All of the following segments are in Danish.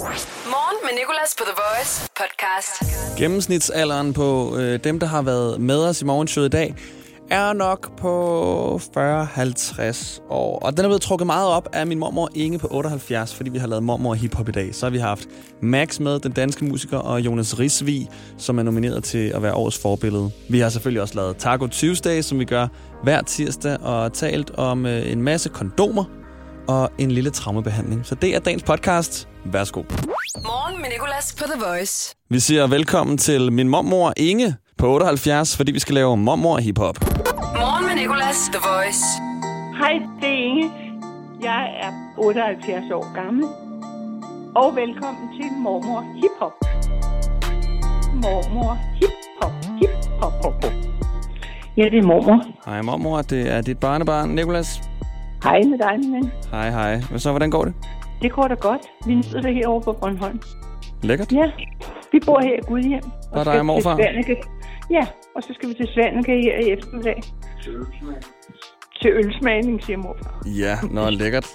Morgen med Nicolas på The Voice podcast. Gennemsnitsalderen på øh, dem, der har været med os i morgenshowet i dag, er nok på 40-50 år. Og den er blevet trukket meget op af min mormor Inge på 78, fordi vi har lavet mormor hiphop i dag. Så har vi haft Max med, den danske musiker, og Jonas Risvig, som er nomineret til at være årets forbillede. Vi har selvfølgelig også lavet Taco Tuesday, som vi gør hver tirsdag, og talt om øh, en masse kondomer og en lille traumebehandling. Så det er dagens podcast. Værsgo. Morgen med Nicolas på The Voice. Vi siger velkommen til min mormor Inge på 78, fordi vi skal lave mormor hiphop. Morgen med Nicolas, The Voice. Hej, det er Inge. Jeg er 78 år gammel. Og velkommen til Mormor Hip Hop. Mormor Hip Hop. Hip Hop. hop. Ja, det er mormor. Hej mormor, det er dit barnebarn Nikolas. Hej med dig, min. Hej hej. Hvad så, hvordan går det? Det går da godt. Vi nyder det herovre på Bornholm. Lækkert. Ja, vi bor her i Gudhjem. Og dig skal og morfar? til Svanike. Ja, og så skal vi til Svanike her i eftermiddag. Til ølsmagning, siger morfar. Ja, nå, lækkert.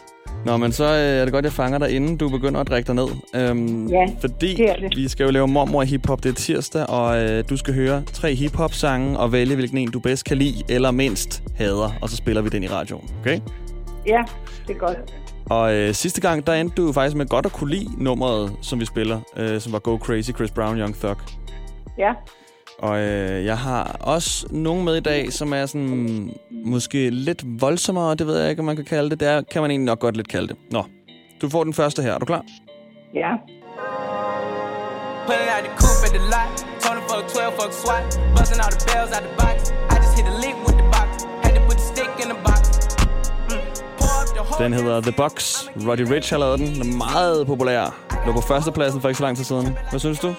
Nå, men så øh, er det godt, jeg fanger dig, inden du begynder at drikke dig ned. Øhm, Ja, fordi det er det. vi skal jo lave mormor hiphop, det er tirsdag, og øh, du skal høre tre hiphop-sange og vælge, hvilken en du bedst kan lide eller mindst hader, og så spiller vi den i radioen, okay? Ja, det er godt. Og øh, sidste gang, der endte du faktisk med godt at kunne lide nummeret, som vi spiller, øh, som var Go Crazy, Chris Brown, Young Thug. Ja, Og øh, jeg har også nogen med i dag, som er sådan måske lidt voldsommere, det ved jeg ikke, om man kan kalde det. Det er, kan man egentlig nok godt lidt kalde det. Nå, du får den første her. Er du klar? ja. Pulling out the coupe at the lot. Tony fuck 12, fuck SWAT. Busting all the bells out the box. Den hedder The Box. Roddy Rich har lavet den. Den er meget populær. Lå på førstepladsen for ikke så lang tid siden. Hvad synes du?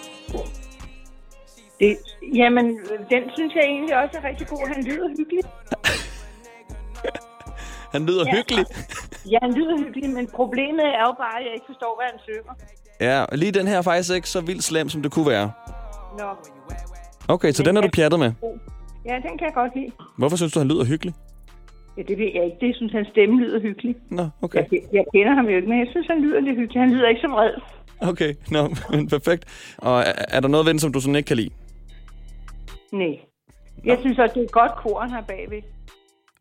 Det, jamen, den synes jeg egentlig også er rigtig god. Han lyder hyggelig. Han lyder Ja. hyggelig. Ja, han lyder hyggelig, men problemet er jo bare, at jeg ikke forstår, hvad han synger. Ja, og lige den her er faktisk ikke så vildt slem, som det kunne være. Nå, Okay, så den er du pjattet med. ja, den kan jeg godt lide. Hvorfor synes du, han lyder hyggelig? Ja, det ved jeg ikke. Det synes hans stemme lyder hyggelig. Nå, okay. Jeg, jeg kender ham jo ikke, men jeg synes, han lyder lidt hyggelig. Han lyder ikke så vred. Okay, nå, men perfekt. Og er, er der noget ved den, som du sådan ikke kan lide? Nej. Jeg synes også, det er et godt kor, han har bagved.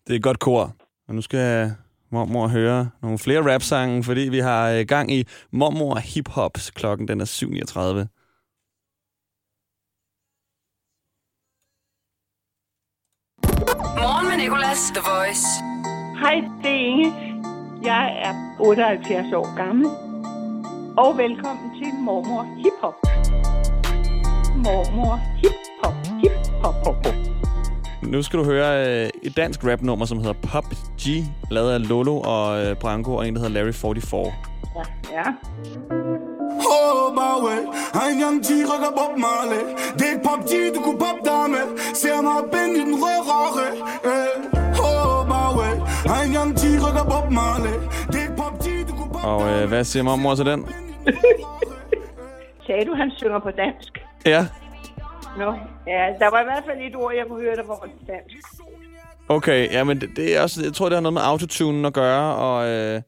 Det er et godt kor. Og nu skal mormor høre nogle flere rapsange, fordi vi har øh, gang i mormor hip-hops. Klokken den er 7.39. Nicolas, The Voice. Hej, det er Inge. Jeg er 78 år gammel. Og velkommen til Mormor Hip Hop. Mormor Hip Hop. Hip Hop. hop, hop. Nu skal du høre øh, et dansk rapnummer, som hedder Pop G, lavet af Lolo og øh, Branko, og en, der hedder Larry 44. Ja, ja. Oh, Bowie, en young G rykker Bob Marley Det er et pop G, du kunne pop dig med Ser mig binde i den røde rare eh. Oh, Bowie, en young G rykker Bob Marley Det er et pop G, du kunne pop Og øh, hvad siger mormor til den? Sagde du, han synger på dansk? Ja, Nå, ja, der var i hvert fald et ord, jeg kunne høre, der var på dansk. okay. Ja, men det, det er også, jeg tror, det har noget med autotunen at gøre, og, øh,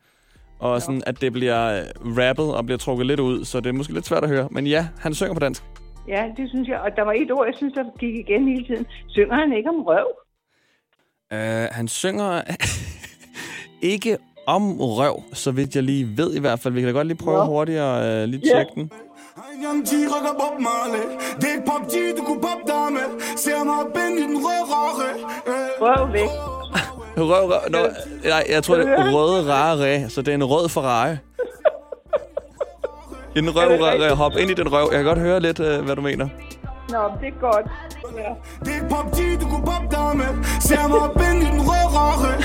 og sådan, at det bliver øh, rappet og bliver trukket lidt ud, så det er måske lidt svært at høre. Men ja, han synger på dansk. Ja, det synes jeg. Og der var et ord, jeg synes, der gik igen hele tiden. Synger han ikke om røv? Uh, han synger ikke om røv, så vidt jeg lige ved i hvert fald. Vi kan da godt lige prøve Nå. hurtigt at uh, lige Ja. tjekke den. En young G rykker Bob Marley Det er et pop G, du kunne pop dig med Ser mig binde i den røde rare eh. Røv væk. Røv, røv. Nå, nej, jeg tror, det er røde rare ræ, så det er en rød Ferrari. En røv, rigtigt? hop ind i den røv. Jeg kan godt høre lidt, uh, hvad du mener. Nå, det er godt. Ja. Det er et pop G, du kunne pop dig med Ser mig binde i den røde rare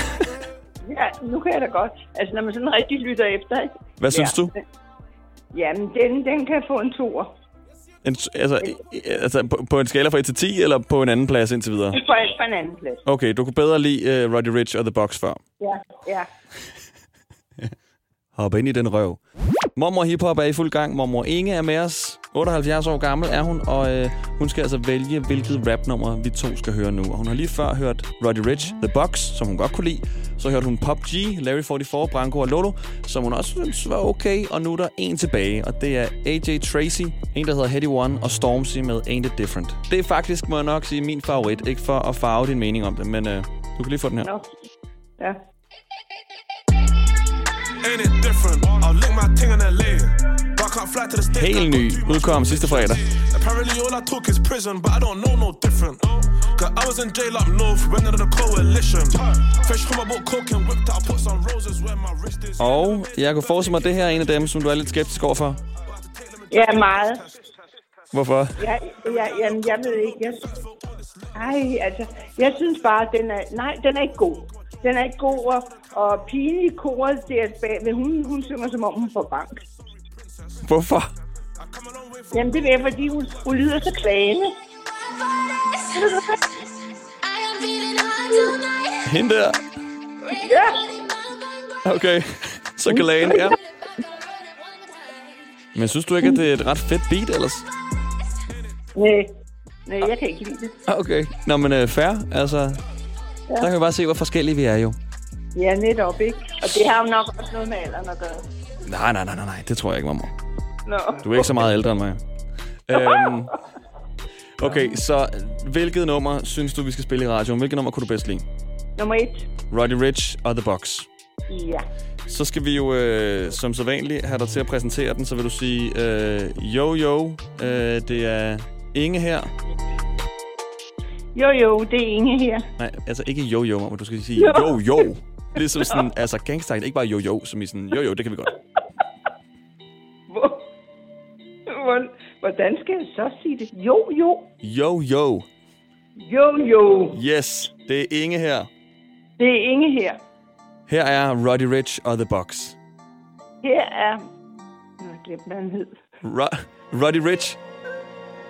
ja, nu kan jeg da godt. Altså, når man sådan rigtig lytter efter, ikke? Hvad synes ja. du? Jamen, den, den kan få en toer. En, altså, altså på, på en skala fra 1 til 10, eller på en anden plads indtil videre? For, for en anden plads. Okay, du kunne bedre lide uh, Roddy Rich og The Box før. Ja, ja. Hop ind i den røv. Mormor Hiphop er i fuld gang. Mormor Inge er med os. 78 år gammel er hun, og øh, hun skal altså vælge, hvilket rapnummer vi to skal høre nu. Og hun har lige før hørt Roddy Rich, The Box, som hun godt kunne lide. Så hørte hun Pop G, Larry 44, Branko og Lolo, som hun også synes var okay. Og nu er der en tilbage, og det er AJ Tracy, en der hedder Heady One, og Stormzy med Ain't It Different. Det er faktisk, må jeg nok sige, min favorit. Ikke for at farve din mening om det, men øh, du kan lige få den her. No. Ja. Ain't it different? I'll lick my ting in LA. But I can't fly to the States. Helt ny, udkom sidste fredag. Apparently all I took is prison, but I don't know no different. Cause I was in jail up north, went under the coalition. Fresh from my book, coke and whipped out, put some roses where my wrist is. Og jeg kunne forestille mig, at det her er en af dem, som du er lidt skeptisk overfor. Ja, meget. Hvorfor? Jeg, jeg, jamen, jeg ved ikke. Jeg, ej, altså, jeg synes bare, den er, nej, den er ikke god. Den er ikke god, og, og pigen i koret der bagved, hun, hun synger som om hun får bank. Hvorfor? Jamen, det er fordi, hun, hun lyder så klagende. Hende der? Ja, Okay. Så kan lagen, ja. Men synes du ikke, at det er et ret fedt beat ellers? nej, nej, jeg kan ikke lide det. Okay. Nå, men uh, fair. Altså, der kan vi bare se, hvor forskellige vi er jo. Ja, netop, ikke? Og det har jo nok også noget med alderen at gøre. Nej, nej, nej, nej, nej. Det tror jeg ikke, mamma. Nå. Du er ikke så meget ældre end mig. Øhm, okay, så hvilket nummer synes du, vi skal spille i radioen? Hvilket nummer kunne du bedst lide? Nummer et. Roddy Rich og The Box. Ja. Så skal vi jo øh, som så vanligt have dig til at præsentere den, så vil du sige, øh, jo jo, øh, det er Inge her. Jo, jo, det er Inge her. Nej, altså ikke jo jo, men du skal sige jo jo. Ligesom sådan, altså gangster, ikke bare jo jo, som i sådan, jo jo, det kan vi godt. Hvor, hvor, hvordan skal jeg så sige det? Jo, jo. Jo jo, Jo, jo. yes, det er Inge her. Det er Inge her. Her er Roddy Rich og The Box. Her er... Jeg glemte, han hed. Ro- Roddy Rich,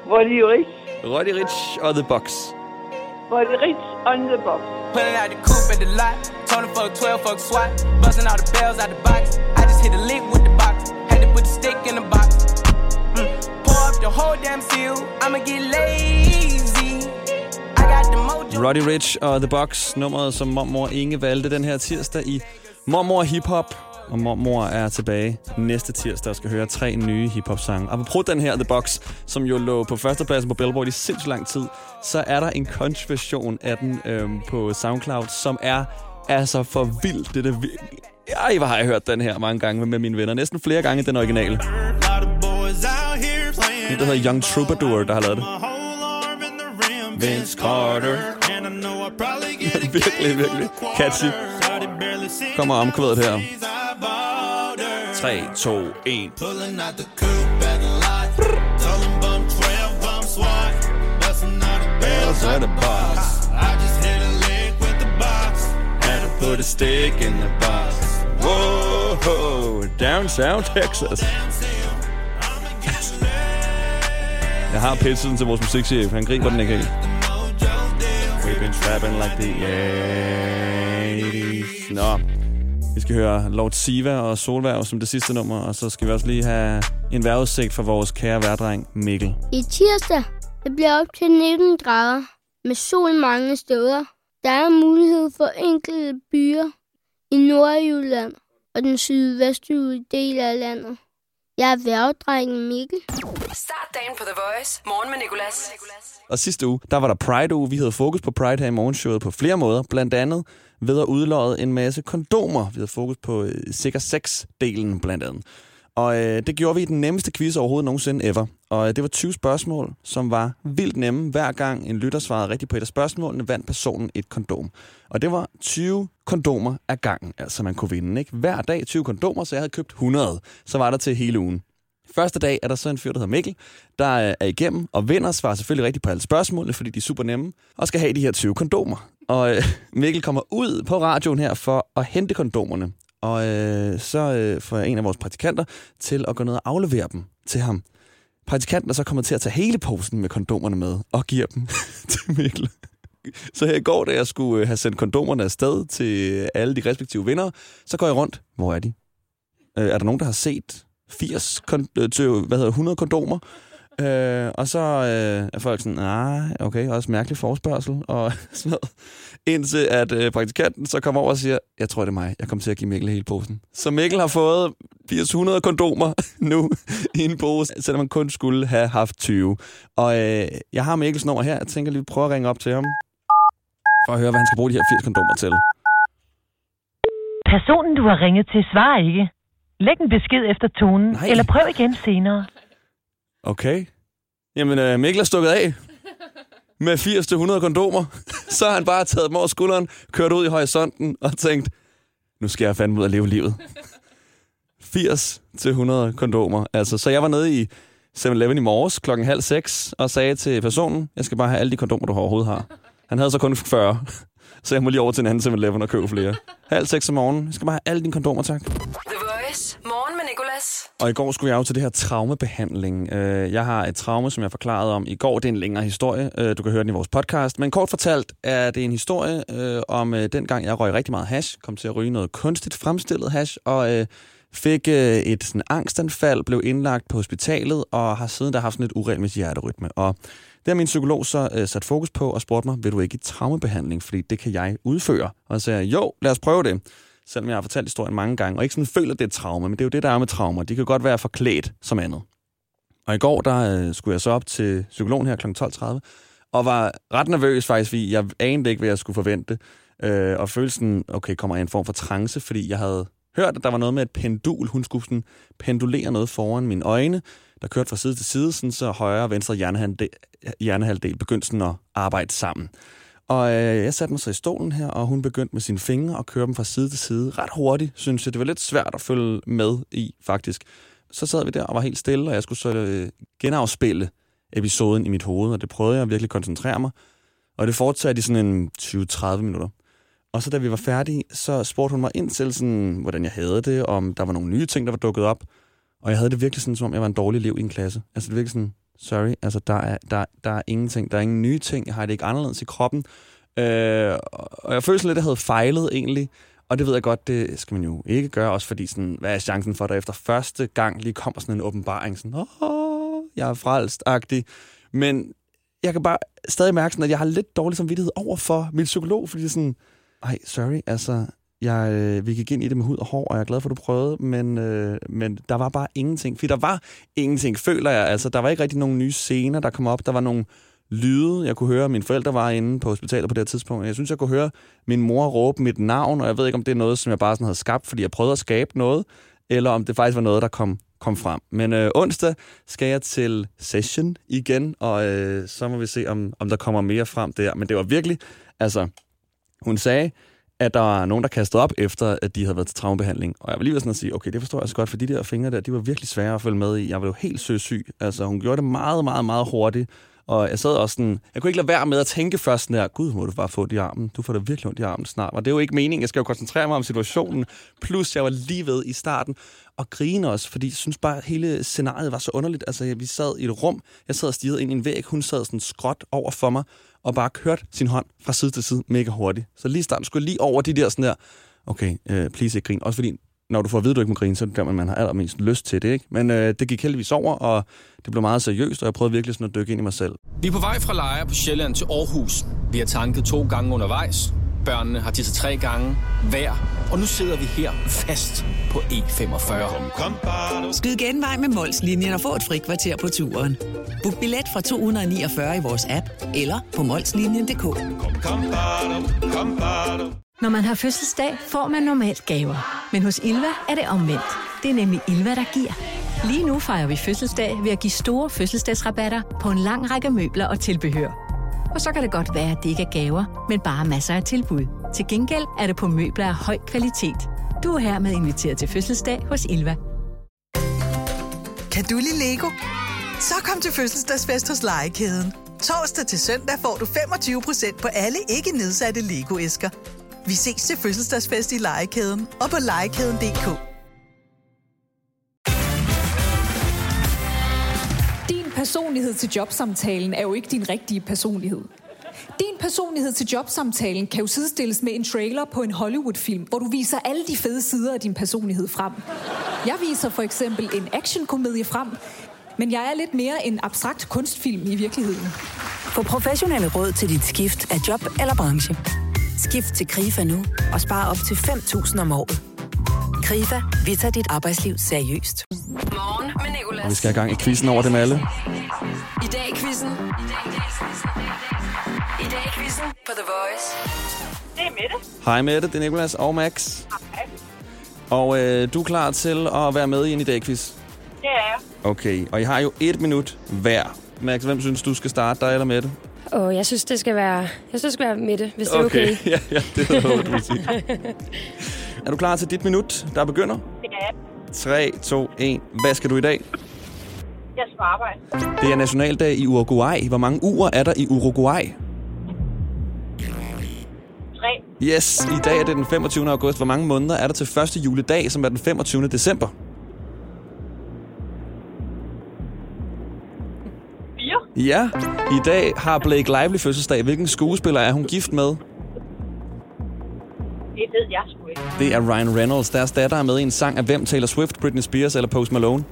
de rich? Roddy Rich og The Box. Er de rich on the box? Pulling out the coupe at the lot. Tony fuck 12, fuck SWAT. Busting all the bells out the box. I just hit a lick with the box. Had to put the stick in the box. Mm. Pour up the whole damn seal. I'ma get lazy. I got the mojo. Roddy Rich og The Box, nummeret som mormor Inge valgte den her tirsdag i Mormor Hip Hop. Og mormor er tilbage næste tirsdag og skal høre tre nye hiphop-sange. Og på den her, The Box, som jo lå på førstepladsen på Billboard i sindssygt lang tid, så er der en country-version af den øhm, på SoundCloud, som er altså for vild. Det er det Ej, hvor har jeg hørt den her mange gange med mine venner. Næsten flere gange den originale. En, der hedder Young Troubadour, der har lavet det. Vince Carter. Virkelig, virkelig catchy. Kommer omkvædet her. 3, 2, 1. Pulling out the coupe at the lot. Tell them bum 12, bum SWAT. Busting all the bells out the box. I just hit a lick with the box. Had to put a stick in the box. Whoa, downtown Texas. Jeg har pitchen til vores musikchef. Han griber den ikke helt. We've been trapping like the 80's. Nå, vi skal høre Lord Siva og Solværv som det sidste nummer, og så skal vi også lige have en vejrudsigt for vores kære værdreng Mikkel. I tirsdag det bliver op til 19 grader med sol mange steder. Der er mulighed for enkelte byer i Nordjylland og den sydvestlige del af landet. Jeg er værvedrengen Mikkel. Start dagen på The Voice. Morgen med Nicolas. Og sidste uge, der var der Pride-uge. Vi havde fokus på Pride her i morgenshowet på flere måder. Blandt andet ved at udløje en masse kondomer. Vi havde fokus på øh, sikker sex-delen blandt andet. Og øh, det gjorde vi i den nemmeste quiz overhovedet nogensinde ever. Og øh, det var 20 spørgsmål, som var vildt nemme. Hver gang en lytter svarede rigtigt på et af spørgsmålene, vandt personen et kondom. Og det var 20 kondomer af gangen, altså man kunne vinde. Ikke? Hver dag 20 kondomer, så jeg havde købt 100. Så var der til hele ugen. Første dag er der så en fyr, der hedder Mikkel, der øh, er igennem og vinder, svarer selvfølgelig rigtigt på alle spørgsmålene, fordi de er super nemme, og skal have de her 20 kondomer. Og øh, Mikkel kommer ud på radioen her for at hente kondomerne. Og øh, så øh, får jeg en af vores praktikanter til at gå ned og aflevere dem til ham. Praktikanten er så kommet til at tage hele posen med kondomerne med og giver dem til Mikkel. Så her i går, da jeg skulle øh, have sendt kondomerne afsted til alle de respektive vinder, så går jeg rundt. Hvor er de? Øh, er der nogen, der har set 80 kon- øh, til, hvad hedder, 100 kondomer? Øh, og så øh, er folk sådan, nej, okay, også mærkelig forspørgsel, og sådan noget. Indtil at øh, praktikanten så kommer over og siger, jeg tror, det er mig, jeg kommer til at give Mikkel hele posen. Så Mikkel har fået 800 kondomer nu i en pose, selvom man kun skulle have haft 20. Og øh, jeg har Mikkels nummer her, jeg tænker lige prøve at ringe op til ham, for at høre, hvad han skal bruge de her 80 kondomer til. Personen, du har ringet til, svarer ikke. Læg en besked efter tonen, Nej. eller prøv igen senere. Okay. Jamen, øh, Mikkel er stukket af med 80-100 kondomer. Så har han bare taget dem over skulderen, kørt ud i horisonten og tænkt, nu skal jeg fandme ud og leve livet. 80-100 kondomer. Altså, så jeg var nede i 7-Eleven i morges klokken halv seks og sagde til personen, jeg skal bare have alle de kondomer, du overhovedet har. Han havde så kun 40, så jeg må lige over til en anden 7-Eleven og købe flere. Halv seks om morgenen. Jeg skal bare have alle dine kondomer, tak. Morgen med Nicolas. Og i går skulle jeg jo til det her traumebehandling. Øh, jeg har et traume, som jeg forklarede om i går. Det er en længere historie. Øh, du kan høre den i vores podcast. Men kort fortalt er det en historie øh, om dengang, jeg røg rigtig meget hash. Kom til at ryge noget kunstigt fremstillet hash. Og fik et sådan angstanfald, blev indlagt på hospitalet, og har siden da haft sådan et uregelmæssigt hjerterytme. Og det har min psykolog så øh, sat fokus på og spurgte mig, vil du ikke i traumebehandling, fordi det kan jeg udføre. Og så sagde jeg, jo, lad os prøve det. Selvom jeg har fortalt historien mange gange, og ikke sådan føler, det er et traume, men det er jo det, der er med traumer. De kan godt være forklædt som andet. Og i går, der øh, skulle jeg så op til psykologen her kl. 12.30, og var ret nervøs faktisk, fordi jeg anede ikke, hvad jeg skulle forvente. Øh, og følte sådan, okay, kommer jeg i en form for trance, fordi jeg havde hørt, at der var noget med et pendul. Hun skulle sådan pendulere noget foran mine øjne, der kørte fra side til side, sådan så højre og venstre hjernehalvdel, hjernehalvdel begyndte sådan at arbejde sammen. Og øh, jeg satte mig så i stolen her, og hun begyndte med sine fingre at køre dem fra side til side. Ret hurtigt, synes jeg. Det var lidt svært at følge med i, faktisk. Så sad vi der og var helt stille, og jeg skulle så øh, genafspille episoden i mit hoved, og det prøvede jeg at virkelig koncentrere mig. Og det fortsatte i sådan en 20-30 minutter. Og så da vi var færdige, så spurgte hun mig ind til, sådan, hvordan jeg havde det, om der var nogle nye ting, der var dukket op. Og jeg havde det virkelig sådan, som om jeg var en dårlig elev i en klasse. Altså det virkelig sådan, sorry, altså der er, der, der er ingenting, der er ingen nye ting, jeg har det ikke anderledes i kroppen. Øh, og jeg følte sådan lidt, at jeg havde fejlet egentlig. Og det ved jeg godt, det skal man jo ikke gøre, også fordi sådan, hvad er chancen for, at der efter første gang lige kommer sådan en åbenbaring, sådan, åh, jeg er frelst-agtig. Men jeg kan bare stadig mærke sådan, at jeg har lidt dårlig samvittighed over for min psykolog, fordi det er sådan, ej, sorry, altså, jeg, øh, vi gik ind i det med hud og hår, og jeg er glad for, at du prøvede, men, øh, men der var bare ingenting. Fordi der var ingenting, føler jeg. Altså, der var ikke rigtig nogen nye scener, der kom op. Der var nogle lyde, jeg kunne høre. Mine forældre var inde på hospitalet på det her tidspunkt. Jeg synes, jeg kunne høre min mor råbe mit navn, og jeg ved ikke, om det er noget, som jeg bare sådan havde skabt, fordi jeg prøvede at skabe noget, eller om det faktisk var noget, der kom, kom frem. Men øh, onsdag skal jeg til session igen, og øh, så må vi se, om, om der kommer mere frem der. Men det var virkelig, altså, hun sagde, at der var nogen, der kastede op efter, at de havde været til traumebehandling. Og jeg var lige ved sådan at sige, okay, det forstår jeg så godt, for de der fingre der, de var virkelig svære at følge med i. Jeg var jo helt søsyg. Altså, hun gjorde det meget, meget, meget hurtigt. Og jeg sad også sådan, jeg kunne ikke lade være med at tænke først sådan der, gud, må du bare få det i armen. Du får da virkelig ondt i armen snart. Og det er jo ikke meningen, jeg skal jo koncentrere mig om situationen. Plus, jeg var lige ved i starten og grine også, fordi jeg synes bare, at hele scenariet var så underligt. Altså, vi sad i et rum, jeg sad og stirrede ind i en væg, hun sad sådan skråt over for mig, og bare kørte sin hånd fra side til side mega hurtigt. Så lige starten skulle jeg lige over de der sådan der, okay, uh, please ikke grin. Også fordi, når du får at vide, at du ikke må grine, så er det der, man har allermest lyst til det, ikke? Men uh, det gik heldigvis over, og det blev meget seriøst, og jeg prøvede virkelig sådan at dykke ind i mig selv. Vi er på vej fra Lejre på Sjælland til Aarhus. Vi har tanket to gange undervejs. Børnene har tisset tre gange hver. Og nu sidder vi her fast på E45. Skyd genvej med Molslinjen og få et fri kvarter på turen. Book billet fra 249 i vores app eller på molslinjen.dk. Når man har fødselsdag, får man normalt gaver. Men hos Ilva er det omvendt. Det er nemlig Ilva, der giver. Lige nu fejrer vi fødselsdag ved at give store fødselsdagsrabatter på en lang række møbler og tilbehør. Og så kan det godt være, at det ikke er gaver, men bare masser af tilbud. Til gengæld er det på møbler af høj kvalitet. Du er hermed inviteret til fødselsdag hos Ilva. Kan du lide Lego? Så kom til fødselsdagsfest hos Legekæden. Torsdag til søndag får du 25% på alle ikke nedsatte Lego-æsker. Vi ses til fødselsdagsfest i Legekæden og på legekæden.dk. Din personlighed til jobsamtalen er jo ikke din rigtige personlighed. Din personlighed til jobsamtalen kan jo sidestilles med en trailer på en Hollywood-film, hvor du viser alle de fede sider af din personlighed frem. Jeg viser for eksempel en actionkomedie frem, Men jeg er lidt mere en abstrakt kunstfilm i virkeligheden. Få professionelle råd til dit skift af job eller branche. Skift til KRIFA nu og spare op til 5.000 om året. KRIFA, vi tager dit arbejdsliv seriøst. Morgen med Nicolas. Og vi skal have gang i quizzen over dem alle. I dag i quizzen. I dag i quizzen på The Voice. Det er Mette. Hej Mette, det er Nicolas og Max. Hej. Og øh, du er klar til at være med i en i dag quiz? Det er jeg. Okay, og I har jo et minut hver. Max, hvem synes du skal starte, dig eller Mette? Og jeg synes, det skal være, jeg synes, det skal være Mette, hvis det er okay. ja, ja, det håbet, du ville sige. Er du klar til dit minut, der begynder? Det er jeg. 3, 2, 1. Hvad skal du i dag? Jeg skal arbejde. Det er nationaldag i Uruguay. Hvor mange uger er der i Uruguay? Tre. Yes, i dag er det den 25. august. Hvor mange måneder er der til første juledag, som er den 25. december? Ja, i dag har Blake Lively fødselsdag. Hvilken skuespiller er hun gift med? Det ved jeg sgu ikke. Det er Ryan Reynolds. Deres datter er med i en sang af hvem? Taylor Swift, Britney Spears eller Post Malone?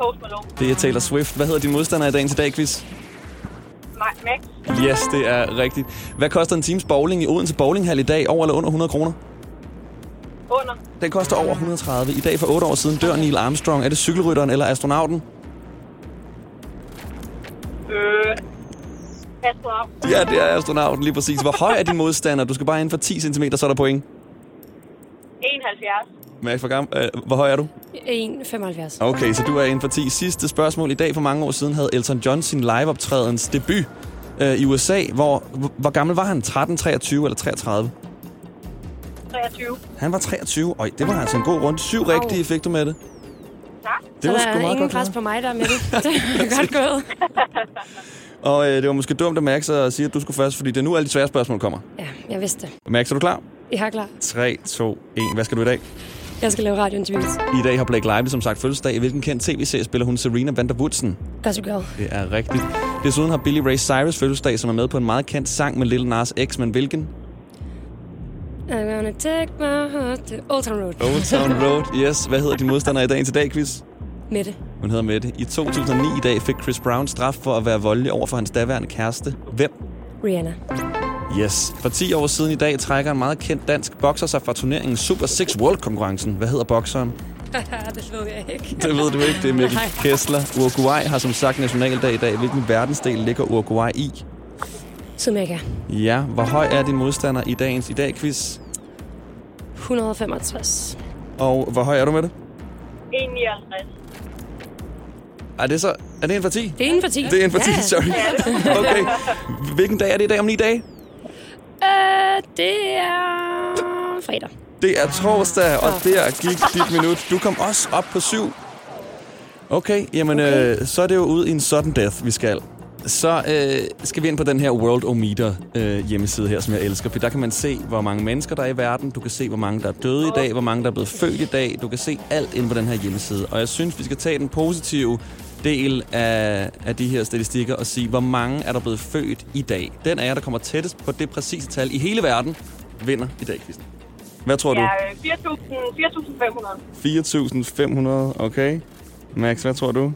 Post Malone. Det er Taylor Swift. Hvad hedder din modstander i dagens i dag, quiz? Ma- Max. Yes, det er rigtigt. Hvad koster en times bowling i Odense Bowlinghal i dag? Over eller under 100 kroner? Under. Den koster over 130. I dag for 8 år siden dør Neil Armstrong. Er det cykelrytteren eller astronauten? Øh. Astronaut. Ja, det er astronauten lige præcis. Hvor høj er din modstander? Du skal bare inden for 10 cm, så er der point. 71. Max, hvor, gammel, øh, hvor høj er du? 1,75. Okay, så du er inden for 10. Sidste spørgsmål. I dag for mange år siden havde Elton John sin liveoptrædens debut øh, i USA. Hvor, hvor, hvor gammel var han? 13, 23 eller 33? 23. Han var 23. Øj, det var altså en god runde. Syv rigtige fik du med det. Tak. Det var så sgu der er meget ingen godt pres på mig der med det. Det er godt gået. Og øh, det var måske dumt af Max at sige, at du skulle først, fordi det er nu alle de svære spørgsmål kommer. Ja, jeg vidste det. Max, er du klar? Jeg er klar. 3, 2, 1. Hvad skal du i dag? Jeg skal lave radiointerviews. I dag har Blake Lively som sagt fødselsdag. I hvilken kendt tv-serie spiller hun Serena van der Woodsen? Gossip Girl. Det er rigtigt. Desuden har Billy Ray Cyrus fødselsdag, som er med på en meget kendt sang med Lil Nas X, men hvilken? I'm gonna take my heart to Old Town Road. Old Town Road. Yes. Hvad hedder din modstander i dagen til dag, quiz? Mette. Hun hedder Mette. I 2009 i dag fik Chris Brown straf for at være voldelig over for hans daværende kæreste. Hvem? Rihanna. Yes. For 10 år siden i dag trækker en meget kendt dansk bokser sig fra turneringen Super 6 World-konkurrencen. Hvad hedder bokseren? det ved jeg ikke. Det ved du ikke. Det er Mikkel. Kessler. Uruguay har som sagt nationaldag i dag. Hvilken verdensdel ligger Uruguay i? Sydamerika. Ja. Hvor høj er din modstander i dagens i dag quiz? 165. Og hvor høj er du med det? 1,59. Er det så... Er det en for 10? Det er inden for 10. Det er en for 10, Ja. sorry. Okay. Hvilken dag er det i dag om 9 dage? Øh, det er fredag. Det er torsdag, og der gik dit minut. Du kom også op på syv. Okay, jamen okay. Øh, så er det jo ud i en sudden death, vi skal. Så øh, skal vi ind på den her Worldometer øh, hjemmeside her, som jeg elsker. For der kan man se, hvor mange mennesker der er i verden. Du kan se, hvor mange der er døde i dag, hvor mange der er blevet født i dag. Du kan se alt inde på den her hjemmeside. Og jeg synes, vi skal tage den positive del af, af de her statistikker og sige, hvor mange er der blevet født i dag. Den af jer, der kommer tættest på det præcise tal i hele verden, vinder i dag, quizzen. Hvad tror du? Ja, øh, 4.500. 4.500, okay. Max, hvad tror du?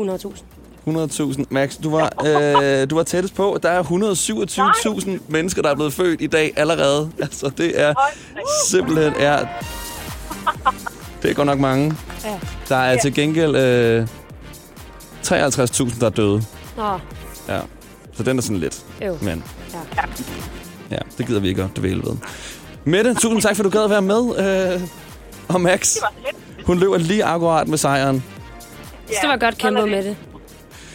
100.000. 100.000. Max, du var, øh, du var tættest på. Der er 127.000 mennesker, der er blevet født i dag allerede. Altså, det er simpelthen... Er, det er godt nok mange. Ja. Der er til gengæld øh, 53.000, der er døde. Nå, Ja. Så den er sådan lidt. øv. Men Ja. ja, det gider vi ikke at dvæle ved. Mette, tusind tak, for du gad at være med. Øh, og Max, hun løber lige akkurat med sejren. Så det var godt kæmpet med det.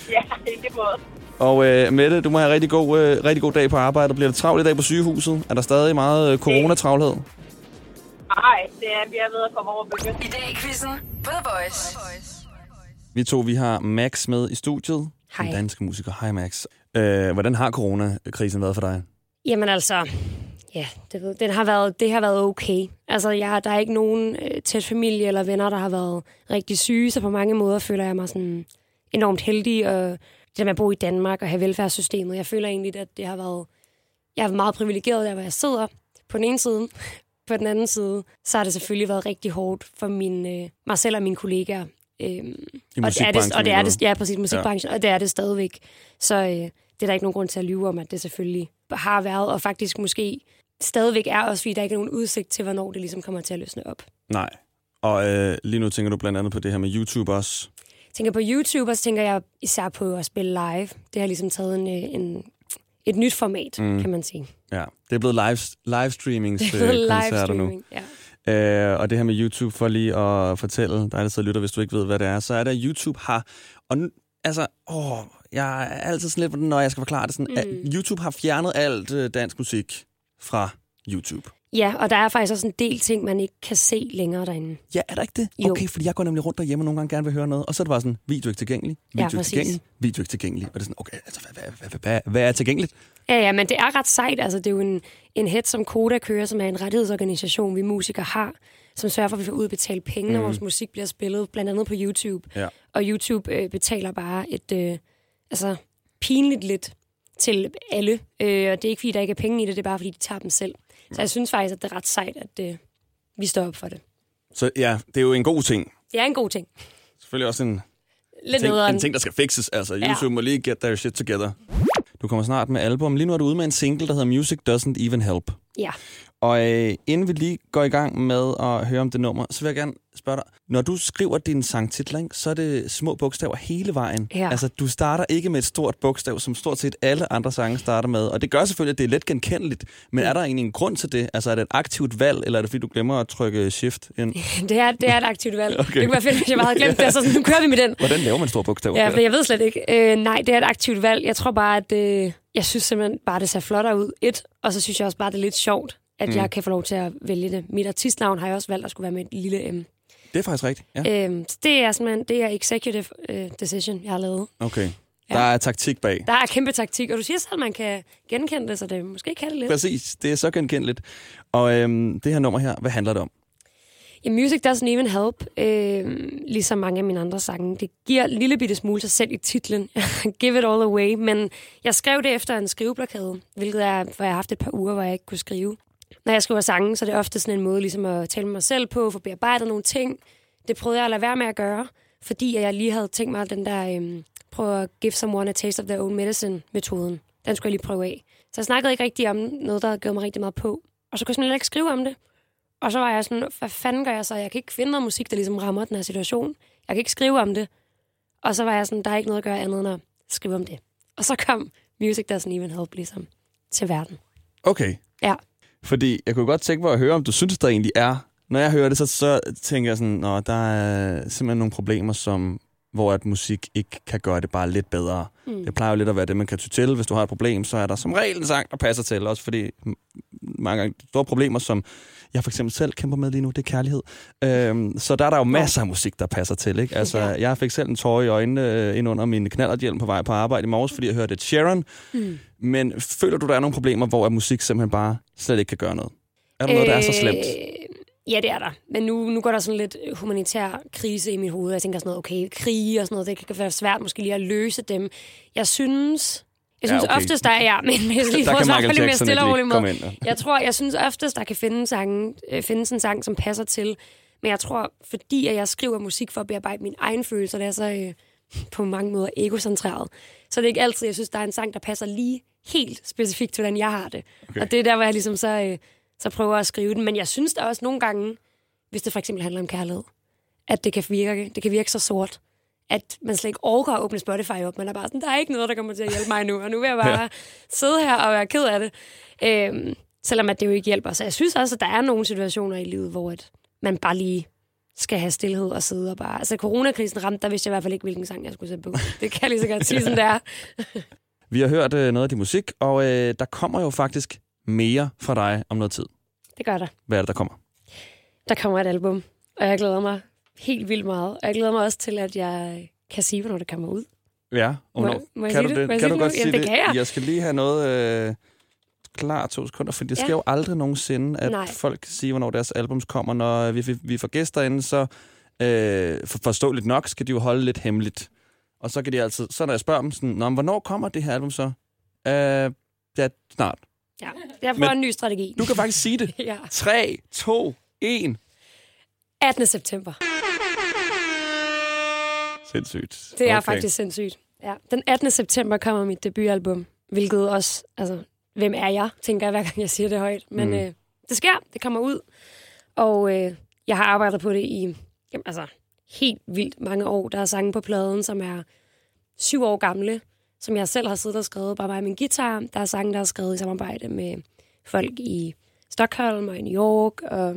Ja, i lige måde. Og øh, Mette, du må have rigtig god, øh, rigtig god dag på arbejde. Bliver det travlt i dag på sygehuset? Er der stadig meget øh, coronatravlhed? Nej, det er, vi er ved at komme over bølgen. I dag i quizzen The Voice. Vi to, vi har Max med i studiet. Hej. Den danske musiker. Hej Max. Øh, hvordan har coronakrisen været for dig? Jamen altså, ja, det, ved- den har været, det har været okay. Altså, jeg, der er ikke nogen øh, tæt familie eller venner, der har været rigtig syge, så på mange måder føler jeg mig sådan enormt heldig, og det der med at bo i Danmark og have velfærdssystemet, jeg føler egentlig, at det har været, jeg er meget privilegeret der, hvor jeg sidder på den ene side. På den anden side, så har det selvfølgelig været rigtig hårdt for min, øh, mig selv og mine kollegaer, Øhm, I og det er det, og det er det, ja, præcis, musikbranchen, ja. og det er det stadigvæk. Så øh, det er der ikke nogen grund til at lyve om, at det selvfølgelig har været, og faktisk måske stadigvæk er også, fordi der ikke er nogen udsigt til, hvornår det ligesom kommer til at løsne op. Nej. Og øh, lige nu tænker du blandt andet på det her med YouTube også. Tænker på YouTube, og så tænker jeg især på at spille live. Det har ligesom taget en, øh, en, et nyt format, Mm. kan man sige. Ja, det er blevet live, livestreamings Det er blevet øh, koncerter nu. livestreaming, ja. Øh, og det her med YouTube, for lige at fortælle dig, der sidder lytter, hvis du ikke ved, hvad det er, så er det, at YouTube har... Og nu, altså, åh, jeg er altid sådan lidt, når jeg skal forklare det sådan, mm. at YouTube har fjernet alt øh, dansk musik fra YouTube. Ja, og der er faktisk også en del ting, man ikke kan se længere derinde. Ja, er der ikke det? Jo. Okay, fordi jeg går nemlig rundt derhjemme og nogle gange gerne vil høre noget, og så er det bare sådan, video ikke tilgængelig, video Ja, ikke tilgængelig, video ikke tilgængelig. Og det er sådan, okay, altså, hvad, hvad, hvad, hvad, hvad er tilgængeligt? Ja, ja, men det er ret sejt. Altså, det er jo en, en head, som Koda kører, som er en rettighedsorganisation, vi musikere har, som sørger for, at vi får udbetalt penge, når Mm. vores musik bliver spillet, blandt andet på YouTube. Ja. Og YouTube øh, betaler bare et øh, altså, pinligt lidt til alle. Øh, og det er ikke, fordi der ikke er penge i det, det er bare, fordi de tager dem selv. Så jeg synes faktisk, at det er ret sejt, at øh, vi står op for det. Så ja, det er jo en god ting. Det er en god ting. Selvfølgelig også en, Lidt ting, nederen. en ting, der skal fixes. Altså, Ja. YouTube må lige get their shit together. Du kommer snart med album. Lige nu er du ude med en single, der hedder Music Doesn't Even Help. Ja. Og øh, inden vi lige går i gang med at høre om det nummer, så vil jeg gerne spørge dig. Når du skriver din sangtitler, ikke, så er det små bogstaver hele vejen. Ja. Altså, du starter ikke med et stort bogstav, som stort set alle andre sange starter med. Og det gør selvfølgelig, at det er let genkendeligt. Men er der egentlig en grund til det? Altså, er det et aktivt valg, eller er det fordi, du glemmer at trykke shift ind? Det er, det er et aktivt valg. Okay. Okay. Det kunne være fedt, hvis jeg bare havde glemt det. Så sådan, nu kører vi med den. Hvordan laver man store bogstaver? Ja, for jeg ved slet ikke. Øh, nej, det er et aktivt valg. Jeg tror bare, at øh, jeg synes simpelthen bare, det ser flottere ud. Et, og så synes jeg også bare, det er lidt sjovt, at Mm. jeg kan få lov til at vælge det. Mit artistnavn har jeg også valgt at skulle være med et lille M. Det er faktisk rigtigt, ja. Øhm, så det er simpelthen det er executive øh, decision, jeg har lavet. Okay. Der er taktik bag. Der er kæmpe taktik, og du siger selv, at man kan genkende det, så det måske kan det lidt. Præcis, det er så genkendeligt. Og øhm, det her nummer her, hvad handler det om? Ja, Music Doesn't Even Help, øh, ligesom mange af mine andre sange, det giver en lille bitte smule sig selv i titlen. Give it all away. Men jeg skrev det efter en skriveblokade, hvilket er, hvor jeg har haft et par uger, hvor jeg ikke kunne skrive. Når jeg skriver sange, så er det ofte sådan en måde ligesom at tale med mig selv på, få bearbejdet nogle ting. Det prøvede jeg at lade være med at gøre, fordi jeg lige havde tænkt mig den der øh, prøve at give someone a taste of their own medicine-metoden. Den skulle jeg lige prøve af. Så jeg snakkede ikke rigtig om noget, der havde gjort mig rigtig meget på. Og så kunne jeg simpelthen ikke skrive om det. Og så var jeg sådan, hvad fanden gør jeg så? Jeg kan ikke finde noget musik, der ligesom rammer den her situation. Jeg kan ikke skrive om det. Og så var jeg sådan, der er ikke noget at gøre andet end at skrive om det. Og så kom Music Doesn't Even Help ligesom til verden. Okay. Ja. Fordi jeg kunne godt tænke mig at høre, om du synes, der egentlig er... Når jeg hører det, så, så tænker jeg sådan, Nå, der er simpelthen nogle problemer, som, hvor at musik ikke kan gøre det bare lidt bedre. Mm. Det plejer jo lidt at være det, man kan ty til. Hvis du har et problem, så er der som regel en sang, der passer til. Også fordi mange gange store problemer, som jeg for eksempel selv kæmper med lige nu, det er kærlighed. Øhm, så der er der jo masser af musik, der passer til. Ikke? Altså, jeg fik selv en tårer i øjnene øh, ind under min knallerthjelm på vej på arbejde i morges, fordi jeg hørte et Sharon. Mm. Men føler du, der er nogle problemer, hvor musik simpelthen bare slet ikke kan gøre noget? Er der noget, der er så slemt? Øh, ja, det er der. Men nu, nu går der sådan lidt humanitær krise i mit hoved. Jeg tænker sådan noget, okay, krige og sådan noget, det kan være svært måske lige at løse dem. Jeg synes... Jeg Ja, synes okay. oftest, der er... Ja, men skal lige Michael på lidt mere stille og ikke rolig lige måde. Jeg tror, jeg synes oftest, der kan finde sange, øh, findes en sang, som passer til. Men jeg tror, fordi at jeg skriver musik for at bearbejde mine egne følelser, det er så øh, på mange måder egocentreret. Så det er ikke altid, jeg synes, der er en sang, der passer lige helt specifikt til, hvordan jeg har det. Okay. Og det er der, hvor jeg ligesom så, øh, så prøver at skrive den. Men jeg synes der også nogle gange, hvis det for eksempel handler om kærlighed, at det kan virke, det kan virke så sort, at man slet ikke overgår at åbne Spotify op. Man er bare sådan, der er ikke noget, der kommer til at hjælpe mig nu, og nu vil jeg bare Ja. sidde her og være ked af det. Øhm, selvom at det jo ikke hjælper. Så jeg synes også, at der er nogle situationer i livet, hvor at man bare lige skal have stillhed og sidde og bare... Altså, coronakrisen ramte, der vidste jeg i hvert fald ikke, hvilken sang jeg skulle sætte på. Det kan jeg lige så godt sige, sådan det er. Vi har hørt øh, noget af din musik, og øh, der kommer jo faktisk mere fra dig om noget tid. Det gør der. Hvad er det, der kommer? Der kommer et album, og jeg glæder mig helt vildt meget. Og jeg glæder mig også til, at jeg kan sige, hvornår det kommer ud. Ja, og Må- må kan du det? det? Kan sige du godt sige Jamen, det kan jeg. Jeg skal lige have noget øh, klar to sekunder, for det sker Ja. jo aldrig nogensinde, at Nej. folk kan sige, hvornår deres albums kommer. Når vi, vi, vi får gæster inde, så øh, for, forståeligt nok skal de jo holde lidt hemmeligt. Og så kan de altid, så når jeg spørger dem sådan, Nå, men hvornår kommer det her album så? Øh, ja, snart. Ja, jeg Men en ny strategi. Du kan faktisk sige det. ja. 3, 2, 1. 18. september. Sindssygt. Det er Okay. faktisk sindssygt. Ja. Den 18. september kommer mit debutalbum, hvilket også, altså, hvem er jeg, tænker jeg, hver gang jeg siger det højt. Men Mm. øh, det sker, det kommer ud. Og øh, jeg har arbejdet på det i jamen, altså, helt vildt mange år. Der er sange på pladen, som er syv år gamle, som jeg selv har siddet og skrevet, bare mig og min guitar. Der er sange, der er skrevet i samarbejde med folk i Stockholm og i New York og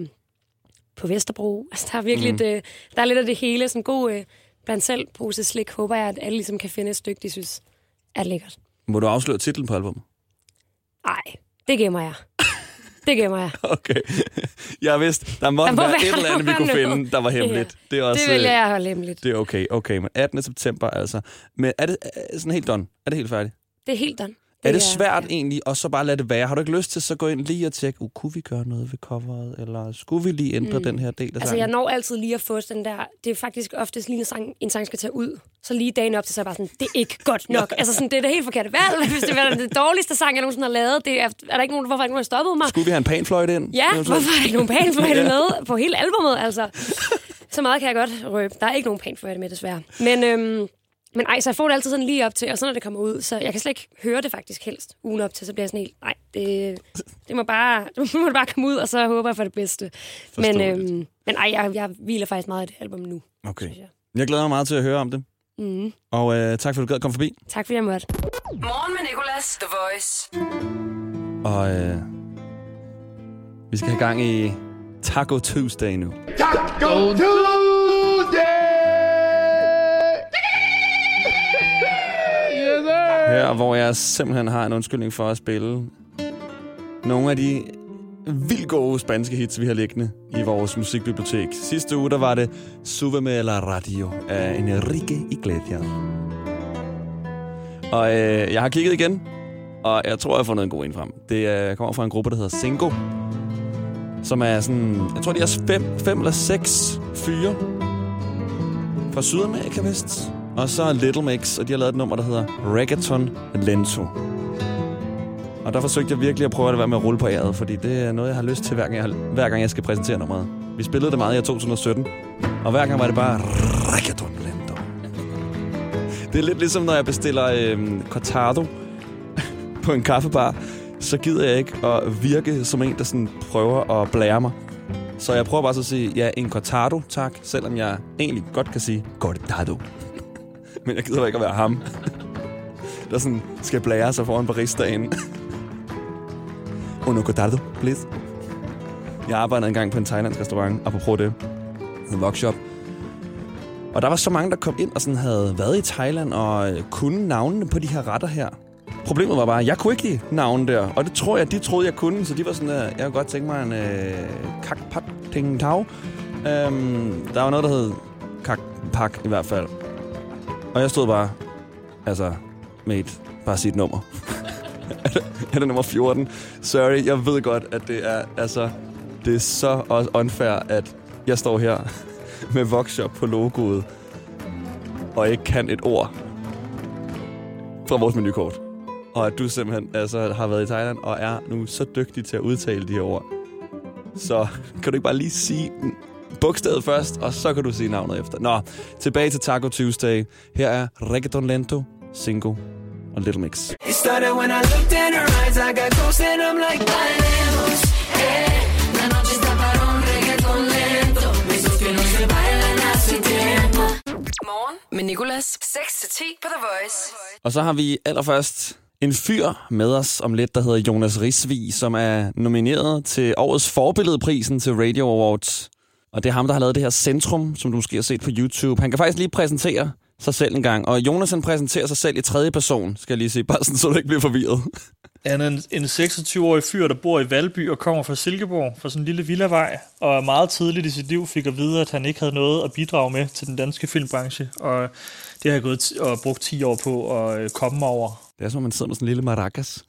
på Vesterbro. Altså, der er virkelig mm. det, der er lidt af det hele. Sådan god øh, blandt selv pose slik. Håber jeg, at alle ligesom kan finde et stykke, de synes er lækkert. Må du afsløre titlen på albumet? Nej, det gemmer jeg. Det gemmer jeg. Okay. Jeg vidste, der måtte Der må være, være et eller andet, vi kunne noget. finde, der var hemmeligt. Det, er også, det vil øh, jeg holde hemmeligt. Det er okay, okay. Men 18. september altså. Men er det er sådan helt done? Er det helt færdigt? Det er helt done. Er det svært egentlig at så bare lade det være? Har du ikke lyst til så gå ind lige og tjekke, uh, kunne vi gøre noget ved coveret, eller skulle vi lige ændre mm. Den her del af Altså, sangen? jeg når altid lige at få den der... Det er faktisk oftest lige, en sang, en sang skal tage ud. Så lige dagen op til, så er jeg bare sådan, det er ikke godt nok. altså, sådan, det er det helt forkerte valg. Hvis det er den dårligste sang, jeg nogensinde har lavet, det er, er der ikke nogen, hvorfor er ikke nogen, der har stoppet mig? Skulle vi have en panfløjte ind? Ja, hvorfor er der ikke nogen panfløjte med på hele albumet, altså? Så meget kan jeg godt røbe. Der er ikke nogen panfløjte med, desværre. Men, øhm, men ej, så jeg får det altid sådan lige op til, og så når det kommer ud, så jeg kan slet ikke høre det faktisk helst ugen op til, så bliver jeg sådan helt, nej, det, det må bare, det må bare komme ud, og så håber jeg for det bedste. Men, øhm, men ej, jeg, jeg hviler faktisk meget i det album nu. Okay. Jeg glæder mig meget til at høre om det. Mm. Og øh, tak for, at du gad komme forbi. Tak fordi jeg måtte. Morgen med Nicolas, The Voice. Og øh, vi skal have gang i Taco Tuesday nu. Taco Tuesday! Her, hvor jeg simpelthen har en undskyldning for at spille nogle af de vildt gode spanske hits, vi har liggende i vores musikbibliotek. Sidste uge, der var det Súbeme la Radio af Enrique Iglesias. Og øh, jeg har kigget igen, og jeg tror, jeg har fundet en god en frem. Det øh, kommer fra en gruppe, der hedder Singo, som er sådan, jeg tror, de er fem, fem eller seks fyre fra Sydamerika vist. Og så Little Mix, og de har lavet et nummer, der hedder Reggaeton Lento. Og der forsøgte jeg virkelig at prøve at være med at rulle på æret, fordi det er noget, jeg har lyst til, hver gang jeg, hver gang jeg skal præsentere nummeret. Vi spillede det meget i 2017, og hver gang var det bare Reggaeton Lento. Det er lidt ligesom, når jeg bestiller øh, cortado på en kaffebar, så gider jeg ikke at virke som en, der sådan prøver at blære mig. Så jeg prøver bare så at sige, ja, en cortado, tak, selvom jeg egentlig godt kan sige cortado. Men jeg gider ikke at være ham, der sådan skal blære sig foran baristaen. Uno cortado, please. Jeg arbejdede engang på en thailandsk restaurant, apropos det, en workshop. Og der var så mange, der kom ind og sådan havde været i Thailand og øh, kunne navnene på de her retter her. Problemet var bare, at jeg kunne ikke de navne der, og det tror jeg, de troede, jeg kunne, så de var sådan der, jeg kunne godt tænke mig en øh, kak pat ting tau. Øhm, der var noget, der hed kak pak i hvert fald. Og jeg stod bare, altså, med bare sig et nummer. er, det, er det nummer 14? Sorry, jeg ved godt, at det er, altså, det er så også unfair, at jeg står her med Voxshop på logoet, og ikke kan et ord fra vores menukort. Og at du simpelthen altså, har været i Thailand og er nu så dygtig til at udtale de her ord. Så kan du ikke bare lige sige bogstavet først, og så kan du sige navnet efter. Nå, tilbage til Taco Tuesday. Her er Reggaeton Lento, Cinco og Little Mix. It started when I looked in her eyes, I got ghost and I'm like, bailemos, eh. La noche está para un reggaeton lento, esos que no se bailan hace tiempo. Morgen med Nicolas. 6-10 på The Voice. Og så har vi allerførst en fyr med os om lidt, der hedder Jonas Risvig, som er nomineret til årets forbilledprisen til Radio Awards. Og det er ham, der har lavet det her Centrum, som du måske har set på YouTube. Han kan faktisk lige præsentere sig selv en gang. Og Jonas han præsenterer sig selv i tredje person, skal jeg lige sige, bare sådan, så du ikke bliver forvirret. Han er en, en 26-årig fyr, der bor i Valby og kommer fra Silkeborg, fra sådan en lille villavej, og meget tidligt i sit liv fik at vide, at han ikke havde noget at bidrage med til den danske filmbranche, og det har jeg gået og brugt 10 år på at øh, komme over. Det er som, man sidder med sådan en lille maracas.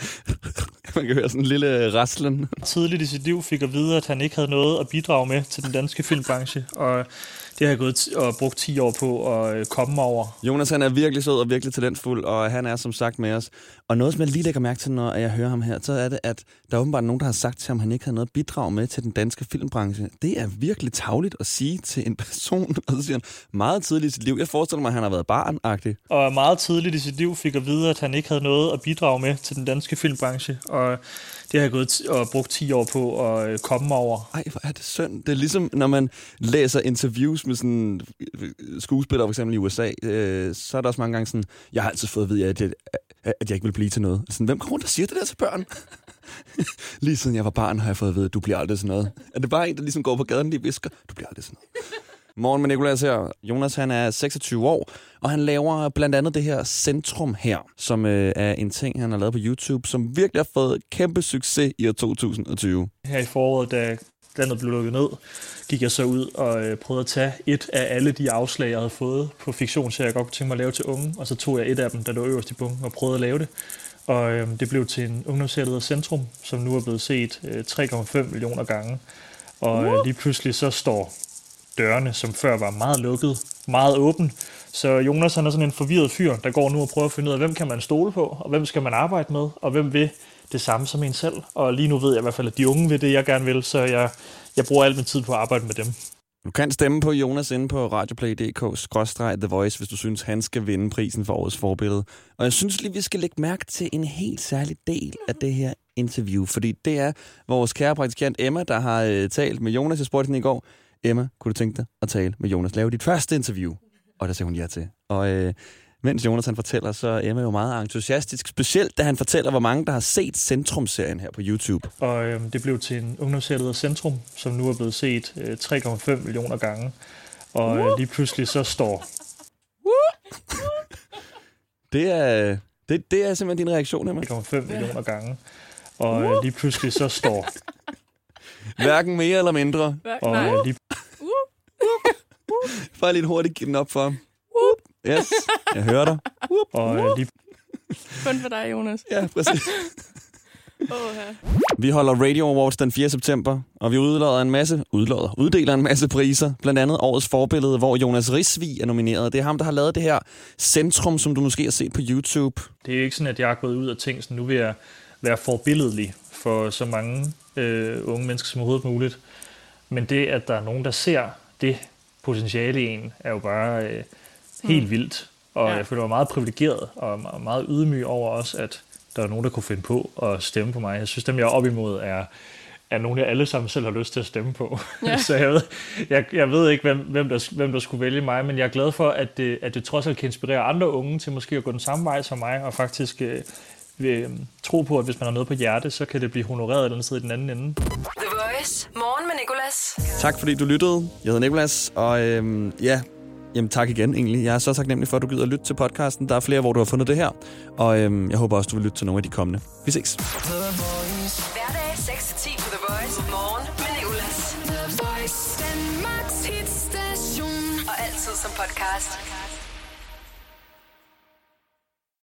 man kan høre sådan en lille raslen. Tidligt i sit liv fik at vide, at han ikke havde noget at bidrage med til den danske filmbranche, og det har jeg gået og brugt 10 år på at øh, komme over. Jonas han er virkelig sød og virkelig talentfuld, og han er som sagt med os. Og noget, som jeg lige lægger mærke til, når jeg hører ham her, så er det, at der er åbenbart nogen, der har sagt til ham, at han ikke havde noget bidrag med til den danske filmbranche. Det er virkelig tavligt at sige til en person, og så siger han, meget tidligt i sit liv. Jeg forestiller mig, at han har været barnagtig. Og meget tidligt i sit liv fik at vide, at han ikke havde noget at bidrage med til den danske filmbranche. Og det har jeg gået og brugt 10 år på at øh, komme over. Ej, hvor er det synd. Det er ligesom, når man læser interviews med sådan øh, skuespillere, for eksempel i USA, øh, så er der også mange gange sådan, jeg har altid fået at vide, at jeg, at jeg ikke vil blive til noget. Sådan, hvem kommer rundt og siger det der til børn? lige siden jeg var barn, har jeg fået at vide, at du bliver aldrig sådan noget. Er det bare en, der ligesom går på gaden lige visker, du bliver aldrig sådan noget. Morgen med Nicolas her. Jonas han er 26 år, og han laver blandt andet det her Centrum her, som øh, er en ting, han har lavet på YouTube, som virkelig har fået kæmpe succes i år 2020. Her i foråret, da landet blev lukket ned, gik jeg så ud og øh, prøvede at tage et af alle de afslag, jeg havde fået på fiktionsserier, jeg godt kunne tænke mig at lave til unge, og så tog jeg et af dem, der lå øverst i bunken, og prøvede at lave det. Og øh, det blev til en ungdomsserie, der hedder Centrum, som nu er blevet set øh, 3,5 millioner gange. Og øh, lige pludselig så står dørene, som før var meget lukket, meget åben. Så Jonas han er sådan en forvirret fyr, der går nu og prøver at finde ud af, hvem kan man stole på, og hvem skal man arbejde med, og hvem vil det samme som en selv. Og lige nu ved jeg i hvert fald, at de unge vil det, jeg gerne vil, så jeg, jeg bruger al min tid på at arbejde med dem. Du kan stemme på Jonas inde på radioplay.dk-the voice, hvis du synes, han skal vinde prisen for årets forbillede. Og jeg synes lige, vi skal lægge mærke til en helt særlig del af det her interview, fordi det er vores kære praktikant Emma, der har øh, talt med Jonas. Jeg spurgte hende i går, Emma, kunne du tænke dig at tale med Jonas? Lave dit første interview. Og der sagde hun ja til. Og øh, mens Jonas han fortæller, så er Emma jo meget entusiastisk. Specielt da han fortæller, hvor mange der har set Centrum-serien her på YouTube. Og øh, det blev til en ungdomsserie, der hedder Centrum, som nu er blevet set øh, 3,5 millioner gange. Og øh, lige pludselig så står... Det er, det, det er simpelthen din reaktion, Emma. 3,5 millioner gange. Og øh, lige pludselig så står... Hverken mere eller mindre. Og øh, lige Bare lidt hurtigt give den op for ham. Yes, jeg hører dig. Og øh, lige Kun for dig, Jonas. Ja, præcis. Åh, ja. Vi holder Radio Awards den 4. september, og vi udlader en masse, udlader, uddeler en masse priser. Blandt andet årets forbillede, hvor Jonas Risvig er nomineret. Det er ham, der har lavet det her Centrum, som du måske har set på YouTube. Det er jo ikke sådan, at jeg er gået ud og tænkt, sådan, nu vil jeg være forbilledlig for så mange øh, unge mennesker som overhovedet muligt. Men det, at der er nogen, der ser det potentiale i en, er jo bare øh, helt Mm. vildt. Og Ja. jeg føler mig meget privilegeret og me- meget ydmyg over også, at der er nogen, der kunne finde på at stemme på mig. Jeg synes, dem jeg er op imod, er, er nogen, jeg alle sammen selv har lyst til at stemme på. Ja. så jeg ved, jeg, jeg ved ikke, hvem, hvem, der, hvem der skulle vælge mig, men jeg er glad for, at det, at det trods alt kan inspirere andre unge til måske at gå den samme vej som mig, og faktisk øh, øh, tro på, at hvis man har noget på hjerte, så kan det blive honoreret et eller andet sted i den anden ende. The Voice. Morgen med Nicolas. Tak fordi du lyttede. Jeg hedder Nikolas, og øhm, ja, jamen tak igen egentlig. Jeg er så taknemmelig for, at du gider at lytte til podcasten. Der er flere, hvor du har fundet det her, og øhm, jeg håber også, du vil lytte til nogle af de kommende. Vi ses. Hverdag 6-10 på The Voice. Morgen med Nicolas. The Voice. Danmarks hitstation. Og altid som podcast.